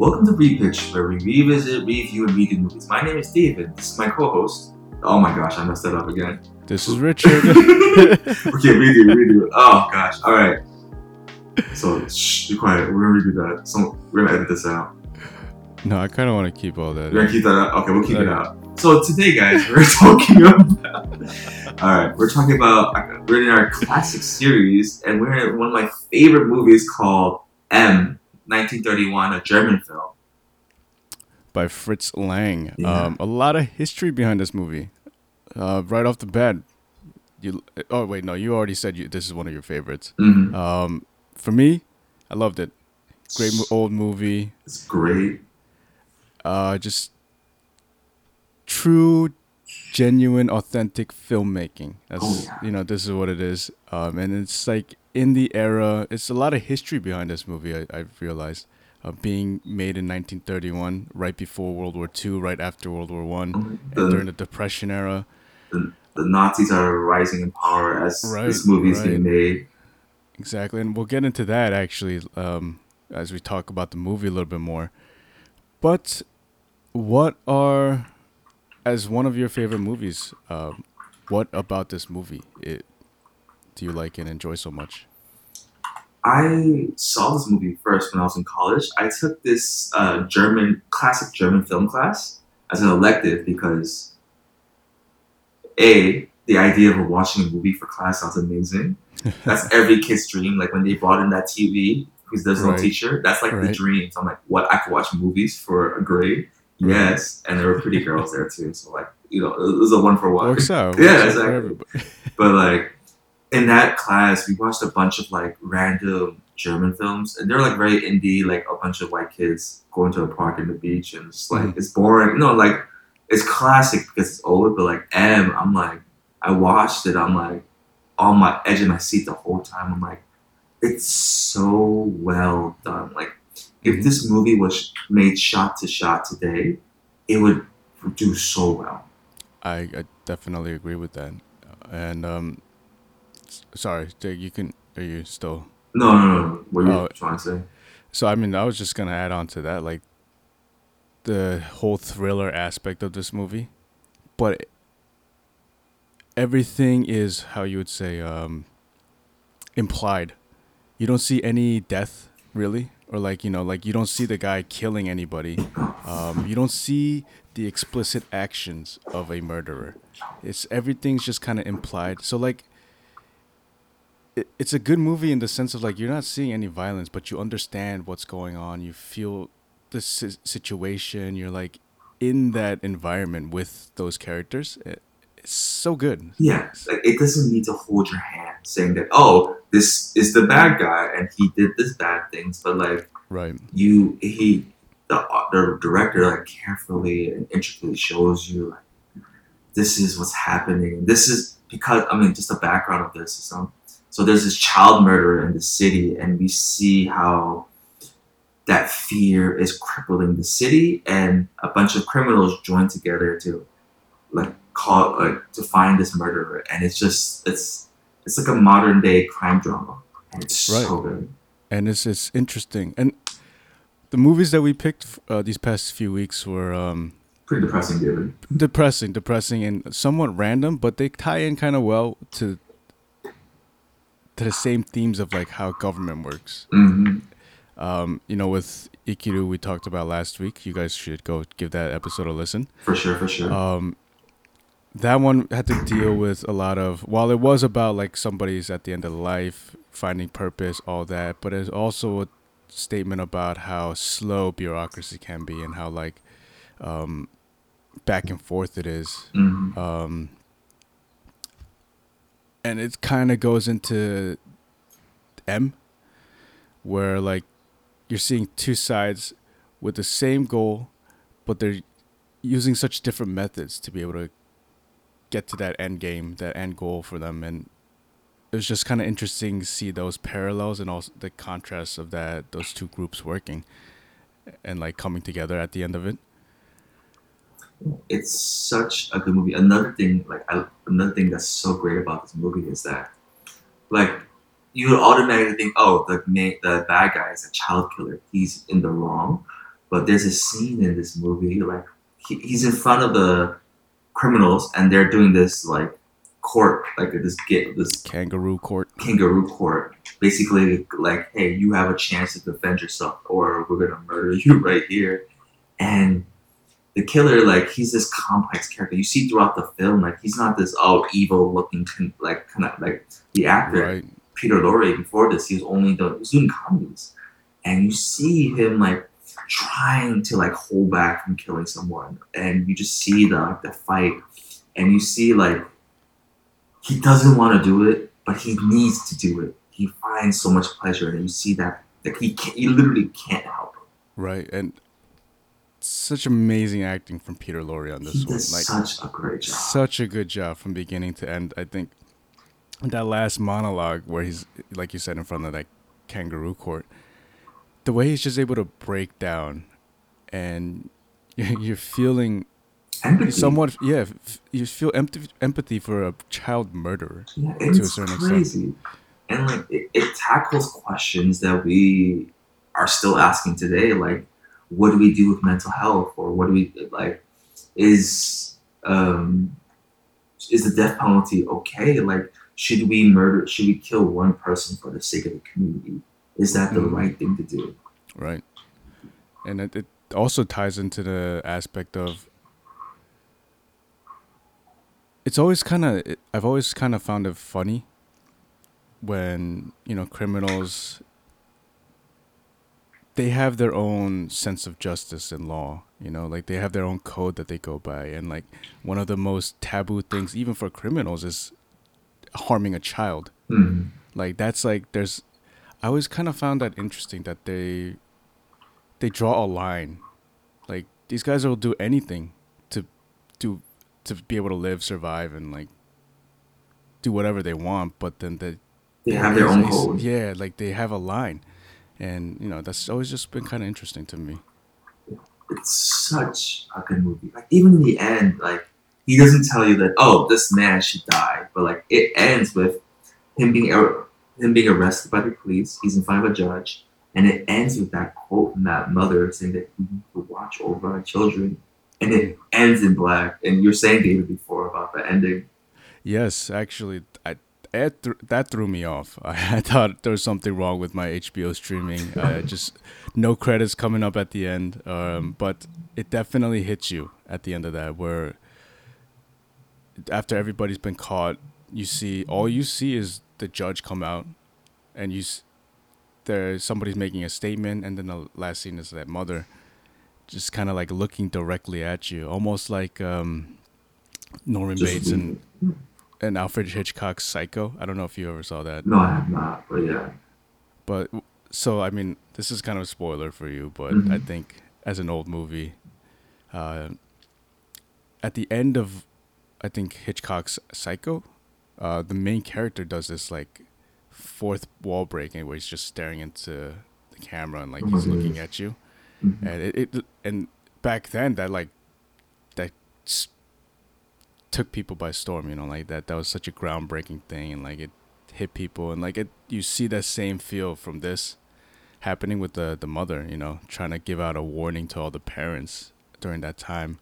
Welcome to Repitch, where we revisit, review, and redo movies. My name is David. This is my co-host. Oh my gosh, I messed that up again. This is Richard. okay, redo, redo. Oh gosh. All right. So shh, be quiet. We're gonna redo that. So we're gonna edit this out. no, I kind of want to keep all that. We're gonna keep that out. Okay, we'll keep it out. So today, guys, we're talking about. All right, we're talking about. We're in our classic series, and we're in one of my favorite movies called M, 1931, a German film. By Fritz Lang. Yeah. Um, a lot of history behind this movie. Uh, right off the bat, you. Oh wait, no, you already said you, this is one of your favorites. Mhm. Um, for me, I loved it. Great old movie. It's great. Uh, just true, genuine, authentic filmmaking. That's Oh, yeah. you know, this is what it is. Um, and it's like in the era. It's a lot of history behind this movie. I, I realized. Uh, being made in 1931, right before World War II, right after World War One, and during The, Depression era. the, the Nazis are rising in power as Right, this movie is being made. Exactly, and we'll get into that actually um, as we talk about the movie a little bit more. But what are, as one of your favorite movies, um, what about this movie it do you like and enjoy so much? I saw this movie first when I was in college. I took this uh, German classic German film class as an elective because a the idea of watching a movie for class sounds amazing. That's every kid's dream. Like when they brought in that TV because there's no Right. teacher. That's like the dream. So I'm like, what? I could watch movies for a grade. Right. Yes, and there were pretty girls there too. So like, you know, it was a one for one. Works out. Yeah, works out for exactly. But like in that class, we watched a bunch of like random German films, and they're like very indie, like a bunch of white kids going to a park in the beach, and it's like Mhm. it's boring. No, like it's classic because it's old, but like M, I'm like I watched it, I'm like on my edge of my seat the whole time. I'm like, it's so well done. Like if Mhm. this movie was made shot to shot today, it would do so well. I, I definitely agree with that. And um, sorry, you can. Are you still? No, no, no. What are you Oh. trying to say? So I mean, I was just gonna add on to that, like the whole thriller aspect of this movie, but everything is how you would say um, implied. You don't see any death really, or like you know, like you don't see the guy killing anybody. Um, you don't see the explicit actions of a murderer. It's everything's just kind of implied. So like it, it's a good movie in the sense of like you're not seeing any violence, but you understand what's going on. You feel the si- situation. You're like in that environment with those characters. It, it's so good. Yeah, like it doesn't need to hold your hand saying that oh this is the bad guy and he did this bad things, but like Right. you he the the director like carefully and intricately shows you like this is what's happening. This is because I mean just the background of this is um so there's this child murderer in the city and we see how that fear is crippling the city and a bunch of criminals join together to like call like to find this murderer and it's just it's it's like a modern day crime drama and it's so Right. good And it's it's interesting. And the movies that we picked uh, these past few weeks were um, pretty depressing David depressing, depressing, and somewhat random, but they tie in kind of well to to the same themes of like how government works. hmm Um, you know, with Ikiru we talked about last week. You guys should go give that episode a listen. for sure for sure Um, that one had to deal with a lot of while it was about like somebody's at the end of life, finding purpose, all that, but it's also a statement about how slow bureaucracy can be and how like um, back and forth it is. hmm Um, and it kind of goes into M, where like you're seeing two sides with the same goal, but they're using such different methods to be able to get to that end game, that end goal for them. And it was just kind of interesting to see those parallels and also the contrasts of that those two groups working and like coming together at the end of it. It's such a good movie. Another thing, like I, another thing that's so great about this movie is that, like, you would automatically think, oh, the main, the bad guy is a child killer. He's in the wrong. But there's a scene in this movie like he, he's in front of the criminals and they're doing this like court like this get this Kangaroo court. kangaroo court basically like hey you have a chance to defend yourself or we're gonna murder you right here and the killer like he's this complex character. You see throughout the film like he's not this all evil looking con- like kind of like the actor. Right. peter lorre before this he was only doing, he was doing comedies. And you see him like trying to like hold back from killing someone. And you just see the like the fight. And you see like he doesn't want to do it but he needs to do it. He finds so much pleasure and you see that like he can't, he literally can't help it. Right. And such amazing acting from Peter Lorre on he this one. does Like such a great job such a good job from beginning to end. I think that last monologue where he's like you said in front of that kangaroo court, the way he's just able to break down, and you're feeling empathy somewhat yeah you feel empathy empathy for a child murderer. Yeah, to a certain extent. crazy. And like it, it tackles questions that we are still asking today, like what do we do with mental health or what do we like is um is the death penalty okay? Like should we murder should we kill one person for the sake of the community? Is that the Mhm. right thing to do? Right. And it, it also ties into the aspect of it's always kind of I've always kind of found it funny when, you know, criminals they have their own sense of justice and law, you know, like they have their own code that they go by and like one of the most taboo things even for criminals is harming a child Hmm. like that's like there's i always kind of found that interesting that they they draw a line like these guys will do anything to do to be able to live survive and like do whatever they want but then they They have their own code. yeah like they have a line and you know that's always just been kind of interesting to me it's such a good movie. Like even in the end, like he doesn't tell you that oh this man should die, but like it ends with him being him being arrested by the police. He's in front of a judge, and it ends with that quote from that mother saying that we need to watch over our children, and it ends in black. And you're saying David before about the ending. Yes, actually, I, it th- that threw me off. I, I thought there was something wrong with my HBO streaming. Uh, just no credits coming up at the end. Um, but it definitely hits you at the end of that, where after everybody's been caught, you see all you see is the judge come out, and you s- there somebody's making a statement, and then the last scene is that mother, just kind of like looking directly at you, almost like um, Norman Just Bates and and Alfred Hitchcock's Psycho. I don't know if you ever saw that, no, I have not, but yeah, but so I mean, this is kind of a spoiler for you, but Mhm. I think as an old movie, uh, at the end of, I think Hitchcock's Psycho, uh, the main character does this like fourth wall breaking where he's just staring into the camera and like he's Mhm. looking at you, Mhm. and it, it and back then that like that took people by storm you know like that that was such a groundbreaking thing and like it hit people and like it you see that same feel from this happening with the the mother you know trying to give out a warning to all the parents during that time.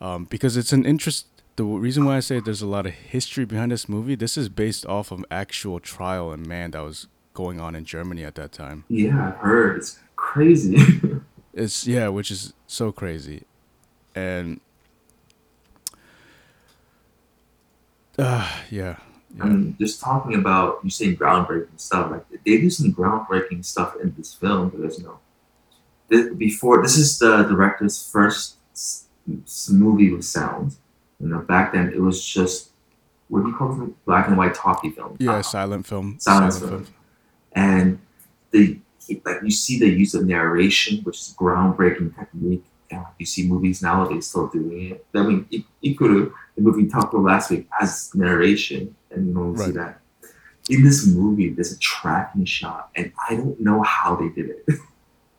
Um, because it's an interest the reason why i say there's a lot of history behind this movie this is based off of actual trial and man that was going on in germany at that time. Yeah, I've heard. It's crazy. It's yeah, which is so crazy, and uh, yeah, I yeah, mean, just talking about you saying groundbreaking stuff, like they do some groundbreaking stuff in this film because you know, th- before this is the director's first s- movie with sound. You know, back then it was just what do you call them? Black and white talkie film. yeah. Uh, Silent film, Silent film. and the like you see the use of narration, which is groundbreaking technique. You see movies nowadays still doing it. I mean, it, it could have the movie we talked about last week has narration, and you don't see that. In this movie, there's a tracking shot, and I don't know how they did it.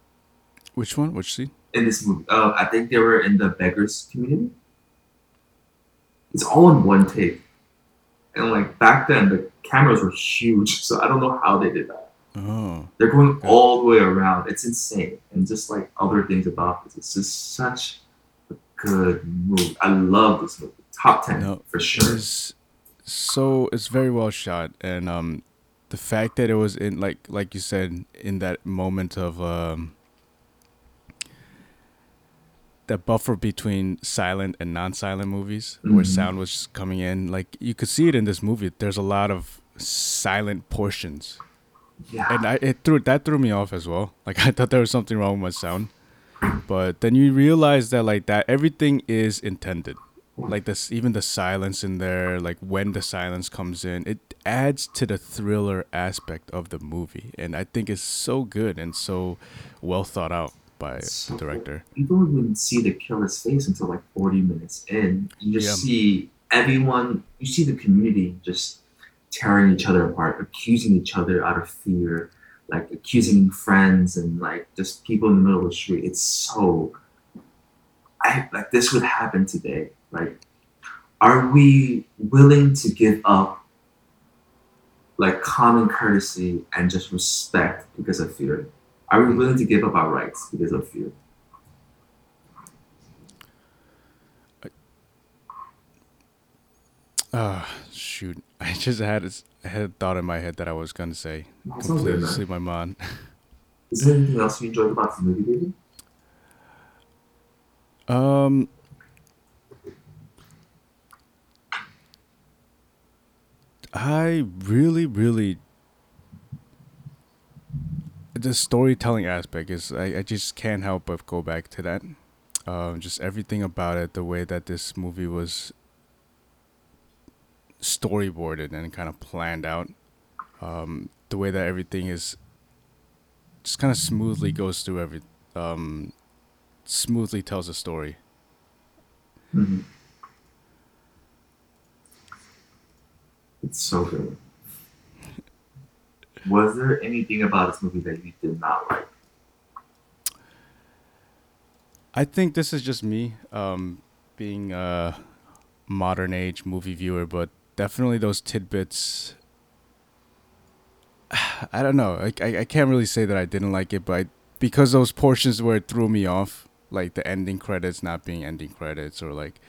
Which one? Which scene? in this movie, uh, I think they were in the beggars community. It's all in one take, and like back then, the cameras were huge, so I don't know how they did that. Oh, They're going Okay. all the way around. It's insane. And just like other things about this, it's just such a good movie. I love this movie. Top ten No, for sure. is so it's very well shot, and um, the fact that it was in like like you said in that moment of um, that buffer between silent and non-silent movies, where Mhm. sound was just coming in, like you could see it in this movie. There's a lot of silent portions, Yeah. and I it threw that threw me off as well. Like I thought there was something wrong with my sound, but then you realize that like that everything is intended like this even the silence in there like when the silence comes in it adds to the thriller aspect of the movie and i think it's so good and so well thought out by So the director you don't even see the killer's face until like 40 minutes in. You just Yeah. see everyone, you see the community just tearing each other apart, accusing each other out of fear, like accusing friends and like just people in the middle of the street. It's so, I like this would happen today. Like, are we willing to give up like common courtesy and just respect because of fear? Are we willing to give up our rights because of fear? Ah shoot i just had I had a thought in my head that i was gonna say good, completely man. my mind Is there anything else you enjoyed about the movie, baby? um i really really the storytelling aspect is I, I just can't help but go back to that um, just everything about it the way that this movie was storyboarded and kind of planned out um, the way that everything is just kind of smoothly goes through every um, smoothly tells a story Mm-hmm. It's so good. Was there anything about this movie that you did not like? I think this is just me um, being a modern age movie viewer, but definitely those tidbits. I don't know. I, I, I can't really say that I didn't like it, but I, because those portions where it threw me off, like the ending credits not being ending credits, or like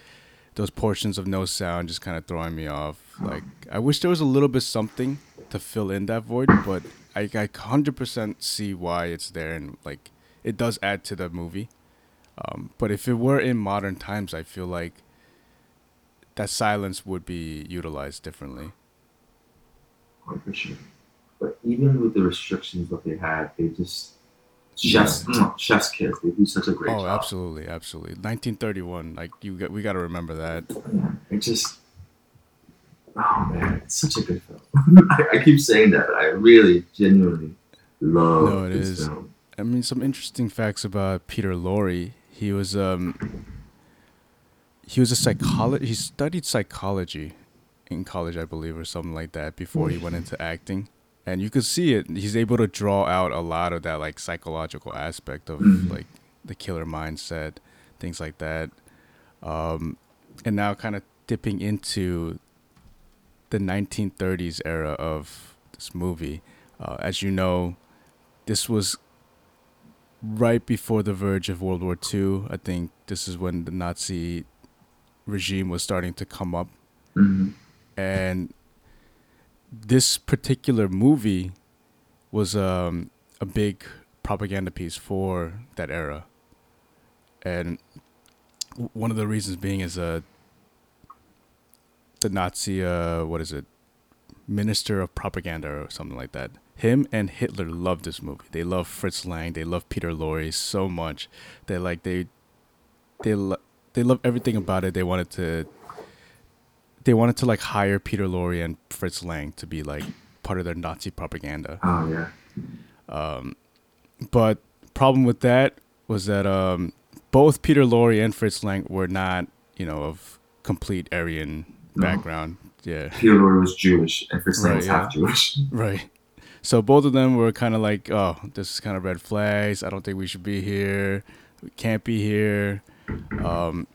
those portions of no sound just kind of throwing me off. Like I wish there was a little bit something to fill in that void, but I I hundred percent see why it's there, and like it does add to the movie. Um, but if it were in modern times, I feel like that silence would be utilized differently. Oh, for sure. But even with the restrictions that they had, they just chefs mm, chef's kiss. They do such a great oh, job. absolutely, absolutely. 1931, like you got, we got to remember that. Yeah, it just oh man, it's such a good film. I, I keep saying that, but I really genuinely love No, it this is. film. I mean, some interesting facts about Peter Lorre. He was um, he was a psychology. He studied psychology in college, I believe, or something like that, before he went into acting. And you could see it. He's able to draw out a lot of that like psychological aspect of Mhm. like the killer mindset, things like that. Um, and now kind of dipping into the 1930s era of this movie. Uh, as you know, this was right before the verge of World War II. I think this is when the Nazi regime was starting to come up. Mhm. And this particular movie was um, a big propaganda piece for that era. And one of the reasons being is uh, the Nazi, uh, what is it, minister of propaganda or something like that. Him and Hitler loved this movie. They love Fritz Lang. They love Peter Lorre so much. They like they they lo- they love everything about it. They wanted to they wanted to like hire Peter Lorre and Fritz Lang to be like part of their Nazi propaganda. Oh yeah. Um, but problem with that was that um, both Peter Lorre and Fritz Lang were not, you know, of complete Aryan No. background. Yeah, Peter Lorre was Jewish and Fritz Lang Right, was yeah. half Jewish. right. So both of them were kind of like, oh, this is kind of red flags. I don't think we should be here. We can't be here. Um,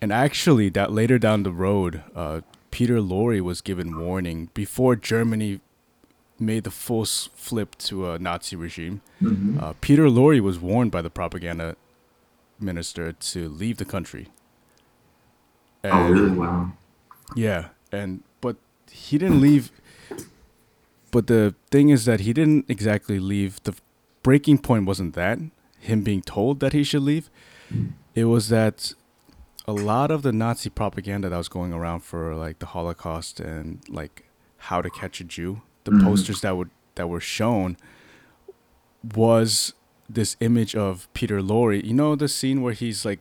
and actually, that later down the road, uh, Peter Lorre was given warning before Germany made the full flip to a Nazi regime. hmm Uh, Peter Lorre was warned by the propaganda minister to leave the country. oh, really? Wow. Yeah, and but he didn't leave. But the thing is that he didn't exactly leave. The breaking point wasn't that him being told that he should leave. It was that a lot of the Nazi propaganda that was going around for like the Holocaust and like how to catch a Jew, the Mhm. posters that would that were shown was this image of Peter Lorre. You know the scene where he's like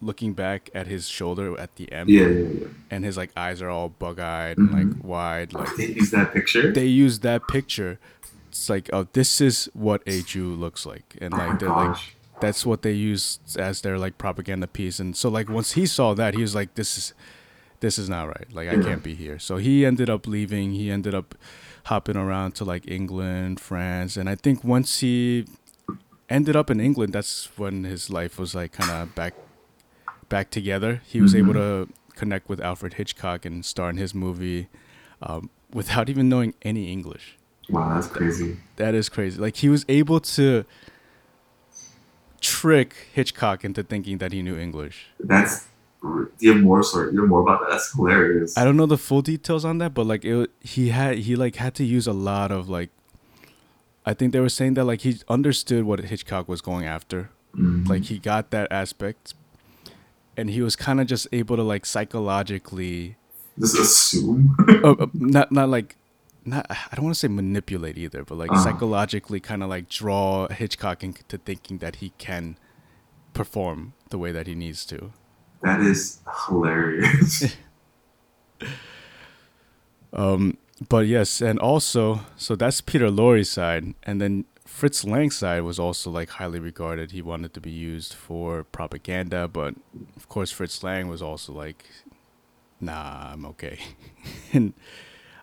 looking back at his shoulder at the end Yeah, yeah, yeah. and his like eyes are all bug-eyed Mhm. and like wide like They use that picture. they use that picture it's like oh this is what a jew looks like and oh like like gosh. That's what they use as their like propaganda piece. And so like once he saw that he was like this is this is not right. Like i can't be here. So he ended up leaving. He ended up hopping around to like england france. And i think once he ended up in england that's when his life was like kind of back back together. He was able to connect with alfred hitchcock and star in his movie um, without even knowing any english. Wow, that's crazy. that is crazy. Like he was able to trick Hitchcock into thinking that he knew English. That's. You have more story? You have more about that? That's hilarious. I don't know the full details on that, but like it, he had he like had to use a lot of like. I think they were saying that like he understood what Hitchcock was going after, Mhm. like he got that aspect, and he was kind of just able to like psychologically, just assume. uh, not not like. Not, I don't want to say manipulate either, but like Uh-huh. psychologically kind of like draw Hitchcock into thinking that he can perform the way that he needs to. that is hilarious. Um, but yes, and also, so that's Peter Lorre's side, and then Fritz Lang's side was also like highly regarded. He wanted to be used for propaganda, but of course, Fritz Lang was also like, "Nah, I'm okay." and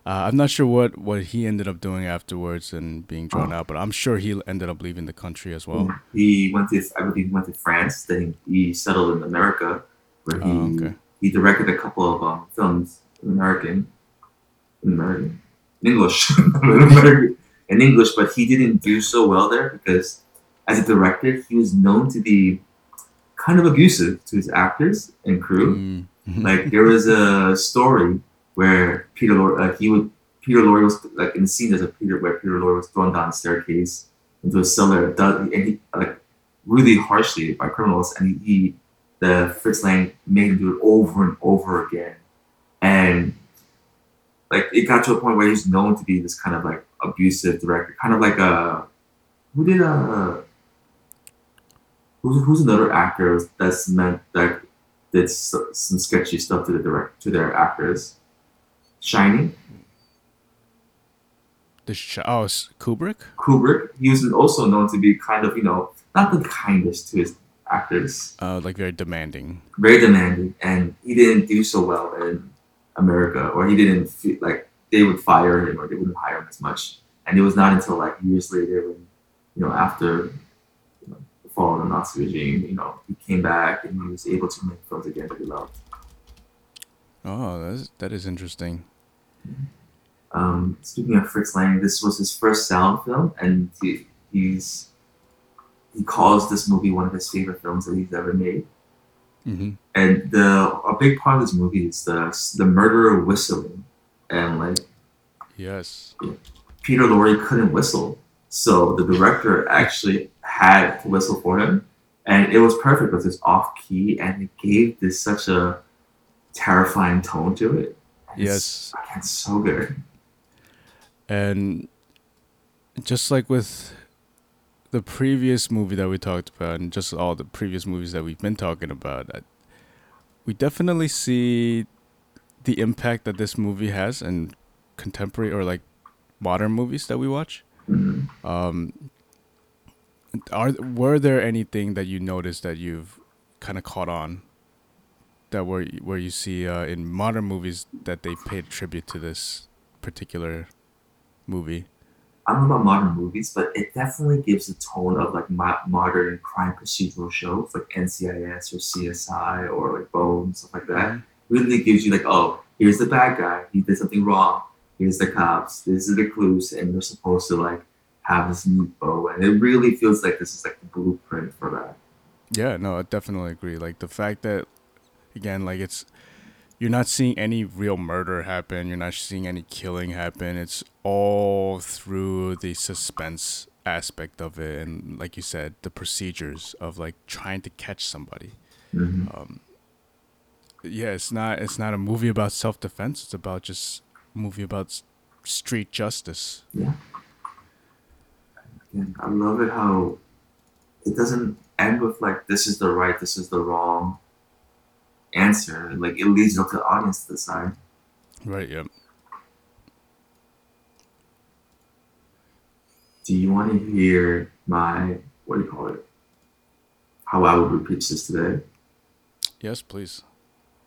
uh, I'm not sure what what he ended up doing afterwards and being drawn out, but I'm sure he ended up leaving the country as well. he went to, I believe, he went to France. Then he settled in America, where he Oh, okay. he directed a couple of um, films in American, in American, in English, in English. But he didn't do so well there because, as a director, he was known to be kind of abusive to his actors and crew. Mm. Like there was a story where Peter Lorre, like he would Peter Lorre was like in the scene there's a Peter where Peter Lorre was thrown down the staircase into a cellar, and he like really harshly by criminals, and he, he the Fritz Lang made him do it over and over again, and like it got to a point where he's known to be this kind of like abusive director, kind of like a who did a who's who's another actor that's meant that did some sketchy stuff to the direct to their actors. Shining, The sh- oh, Kubrick. Kubrick, he was also known to be kind of you know not the kindest to his actors, Uh, like very demanding. very demanding, and he didn't do so well in America, or he didn't feel like they would fire him or they wouldn't hire him as much. And it was not until like years later, when you know after you know, the fall of the Nazi regime, you know he came back and he was able to make films again that he loved. Oh, that is that is interesting. Um, speaking of Fritz Lang, this was his first sound film, and he, he's he calls this movie one of his favorite films that he's ever made. hmm And the a big part of this movie is the the murderer whistling, and like Yes. Peter Lorre couldn't whistle, so the director actually had to whistle for him, and it was perfect with this off key, and it gave this such a terrifying tone to it. Yes. it's, so good. And just like with the previous movie that we talked about, and just all the previous movies that we've been talking about, I- we definitely see the impact that this movie has in contemporary or like modern movies that we watch. Mhm. Um, are were there anything that you noticed that you've kind of caught on that where where you see uh, in modern movies that they paid tribute to this particular movie? I don't know about modern movies, but it definitely gives a tone of like mo- modern crime procedural shows like NCIS or CSI or like Bones stuff like that. Really gives you like, oh, here's the bad guy. He did something wrong. here's the cops, this is the clues, and you're supposed to like have this neat bow, and it really feels like this is like the blueprint for that. Yeah, no, I definitely agree. Like the fact that again, like it's you're not seeing any real murder happen, you're not seeing any killing happen. It's all through the suspense aspect of it and like you said, the procedures of like trying to catch somebody. hmm Um yeah, it's not it's not a movie about self-defense, it's about just a movie about street justice. Yeah. I love it how it doesn't end with like this is the right, this is the wrong answer. Like it leaves up to the audience to decide. Right, yeah. Do you want to hear my what do you call it? How I would repeat this today. Yes, please.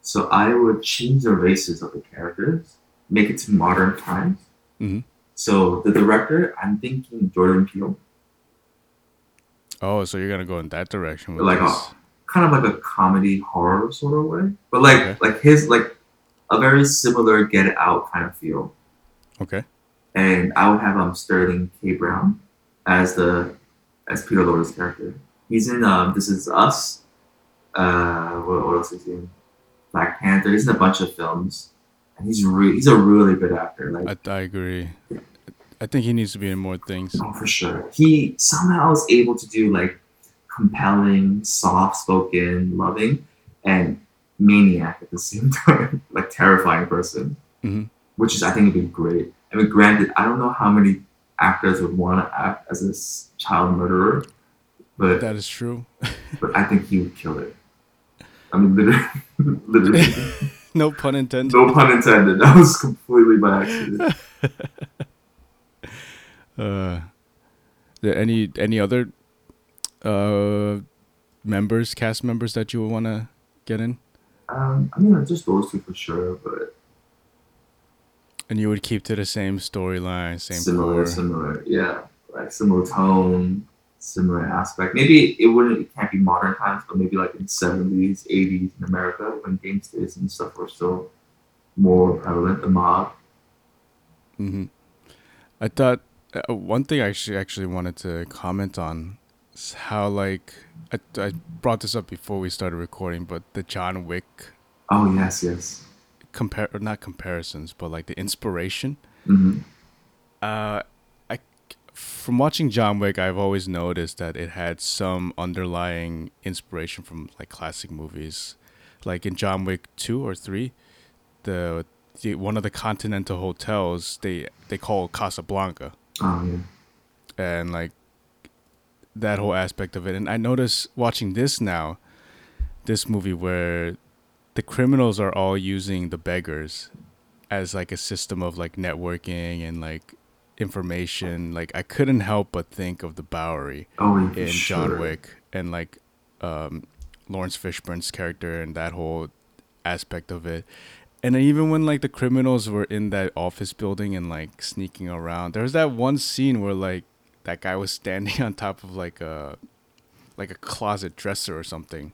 So I would change the races of the characters, make it to modern times. Mhm. So the director, I'm thinking Jordan Peele, Oh, so you're gonna go in that direction with Like, this. uh, kind of like a comedy horror sort of way, but like Okay. like his like a very similar Get Out kind of feel. Okay. And I would have um Sterling K Brown as the as Peter Lorre's character. He's in um This Is Us. Uh, what, what else is he in? Black Panther. He's in a bunch of films, and he's re- he's a really good actor. Like I, I agree. I think he needs to be in more things. Oh, for sure. He somehow is able to do like compelling, soft spoken, loving, and maniac at the same time, like terrifying person. Mhm. Which is, I think, would be great. I mean, granted, I don't know how many actors would want to act as this child murderer, but That is true. but I think he would kill it. I mean, literally, literally, no pun intended. no pun intended. That was completely by accident. Uh, there any any other uh members, cast members that you would want to get in, Um, I mean, just those two for sure, but and you would keep to the same storyline, same similar, core. similar, yeah, like similar tone, similar aspect. Maybe it wouldn't, it can't be modern times, but maybe like in seventies, eighties in America when gangsters and stuff were still more prevalent. The mob. hmm I thought uh, one thing I actually actually wanted to comment on how like I, I brought this up before we started recording, but the John Wick Oh yes, yes. compare or not comparisons, but like the inspiration. hmm Uh, I from watching John Wick, I've always noticed that it had some underlying inspiration from like classic movies, like in John Wick two or three, the, the one of the Continental hotels they they call Casablanca, Oh yeah. and like that whole aspect of it. And I notice watching this now, this movie where the criminals are all using the beggars as like a system of like networking and like information. Like I couldn't help but think of the Bowery Oh in sure. John Wick and like um, Laurence Fishburne's character and that whole aspect of it. And even when like the criminals were in that office building and like sneaking around, there was that one scene where like that guy was standing on top of like a like a closet dresser or something,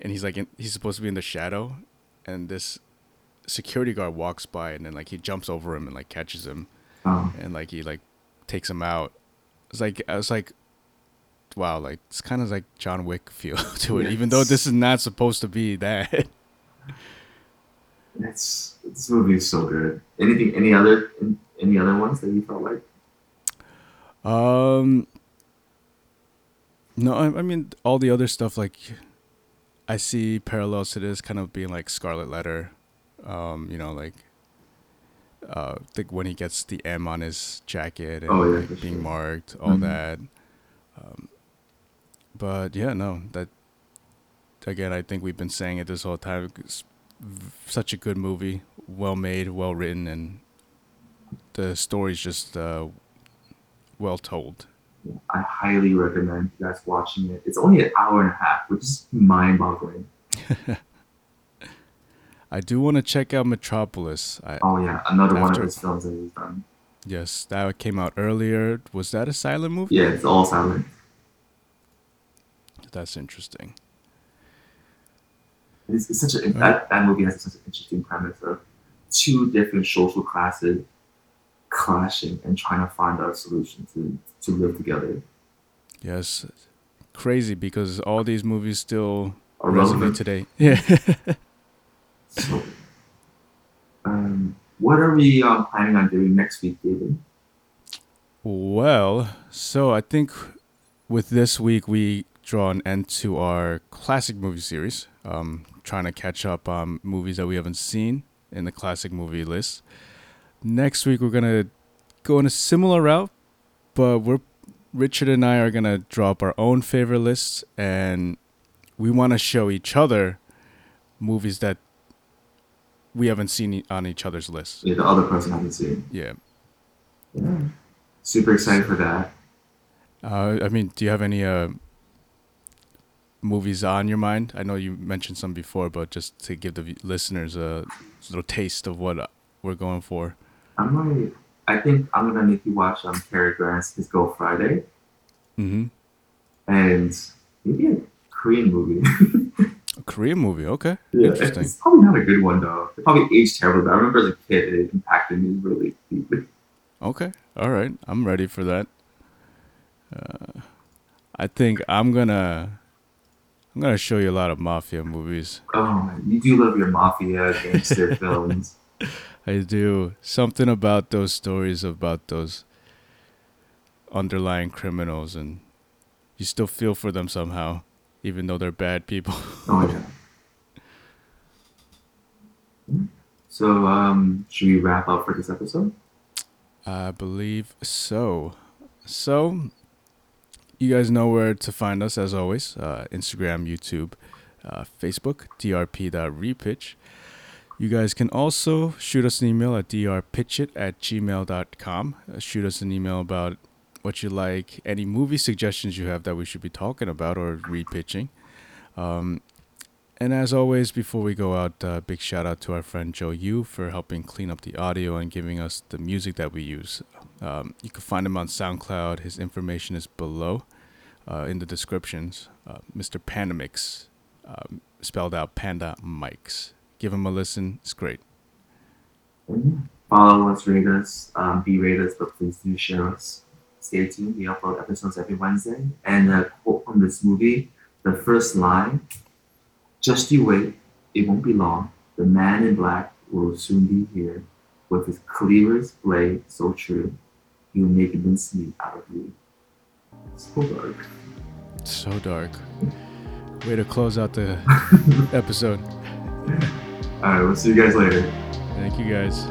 and he's like in, he's supposed to be in the shadow, and this security guard walks by and then like he jumps over him and like catches him Oh. and like he like takes him out. It's like I was like, wow, like it's kind of like John Wick feel to it, even though this is not supposed to be that. It's this movie is so good. Anything? Any other? Any other ones that you felt like? Um, no, I, I mean all the other stuff like I see parallels to this kind of being like Scarlet Letter, um, you know, like uh, like when he gets the M on his jacket and Oh, yeah, like, being sure. marked, all Mhm. that. Um, but yeah, no, that again, I think we've been saying it this whole time. It's such a good movie, well made, well written, and the story's just uh, well told. I highly recommend you guys watching it. It's only an hour and a half, which is mind-boggling. I do want to check out Metropolis. I, Oh yeah, another one of his films that he's done. yes, that came out earlier. Was that a silent movie? Yeah, it's all silent. That's interesting. It's, it's such a uh-huh. that, that movie has such an interesting premise of two different social classes clashing and trying to find our solution to to live together. Yes, crazy because all these movies still Are resonate relevant. today. Yeah. So, um, what are we um, planning on doing next week, David? Well, so I think with this week we draw an end to our classic movie series. Um, trying to catch up on movies that we haven't seen in the classic movie list. Next week we're gonna go in a similar route, but we're Richard and I are gonna draw up our own favorite lists, and we want to show each other movies that we haven't seen e- on each other's lists. Yeah, the other person hasn't seen. Yeah. Yeah. Super excited for that. Uh, I mean, do you have any uh, movies on your mind? I know you mentioned some before, but just to give the listeners a little taste of what uh, we're going for. I might. I think I'm gonna make you watch um Cary Grant's His Girl Friday Mm-hmm. and maybe a Korean movie. A Korean movie. Okay. yeah, Interesting. it's probably not a good one though. It probably aged terribly, but I remember as a kid it impacted me really deeply. Okay. All right. I'm ready for that. Uh, I think I'm gonna I'm gonna show you a lot of mafia movies. Oh, you do love your mafia gangster films. I do something about those stories about those underlying criminals, and you still feel for them somehow, even though they're bad people. Oh yeah. So um, should we wrap up for this episode? I believe so. So, you guys know where to find us as always uh, Instagram, YouTube, uh, Facebook, drp.repitch. You guys can also shoot us an email at drpitchit at gmail.com. Uh, shoot us an email about what you like, any movie suggestions you have that we should be talking about or repitching. Um, and as always, before we go out, uh, big shout out to our friend Joe Yu for helping clean up the audio and giving us the music that we use. Um, you can find him on SoundCloud. His information is below uh, in the descriptions. Uh, Mr. Pandamix, um, spelled out Panda Mics. Give them a listen. It's great. Follow us, rate us, um, be rate us, but please do share us. Stay tuned. We upload episodes every Wednesday. And a quote from this movie, the first line, just you wait, it won't be long. The man in black will soon be here with his clearest blade so true. He'll make mincemeat out of you. So dark. So dark. Way to close out the episode. Alright, we'll see you guys later. Thank you guys.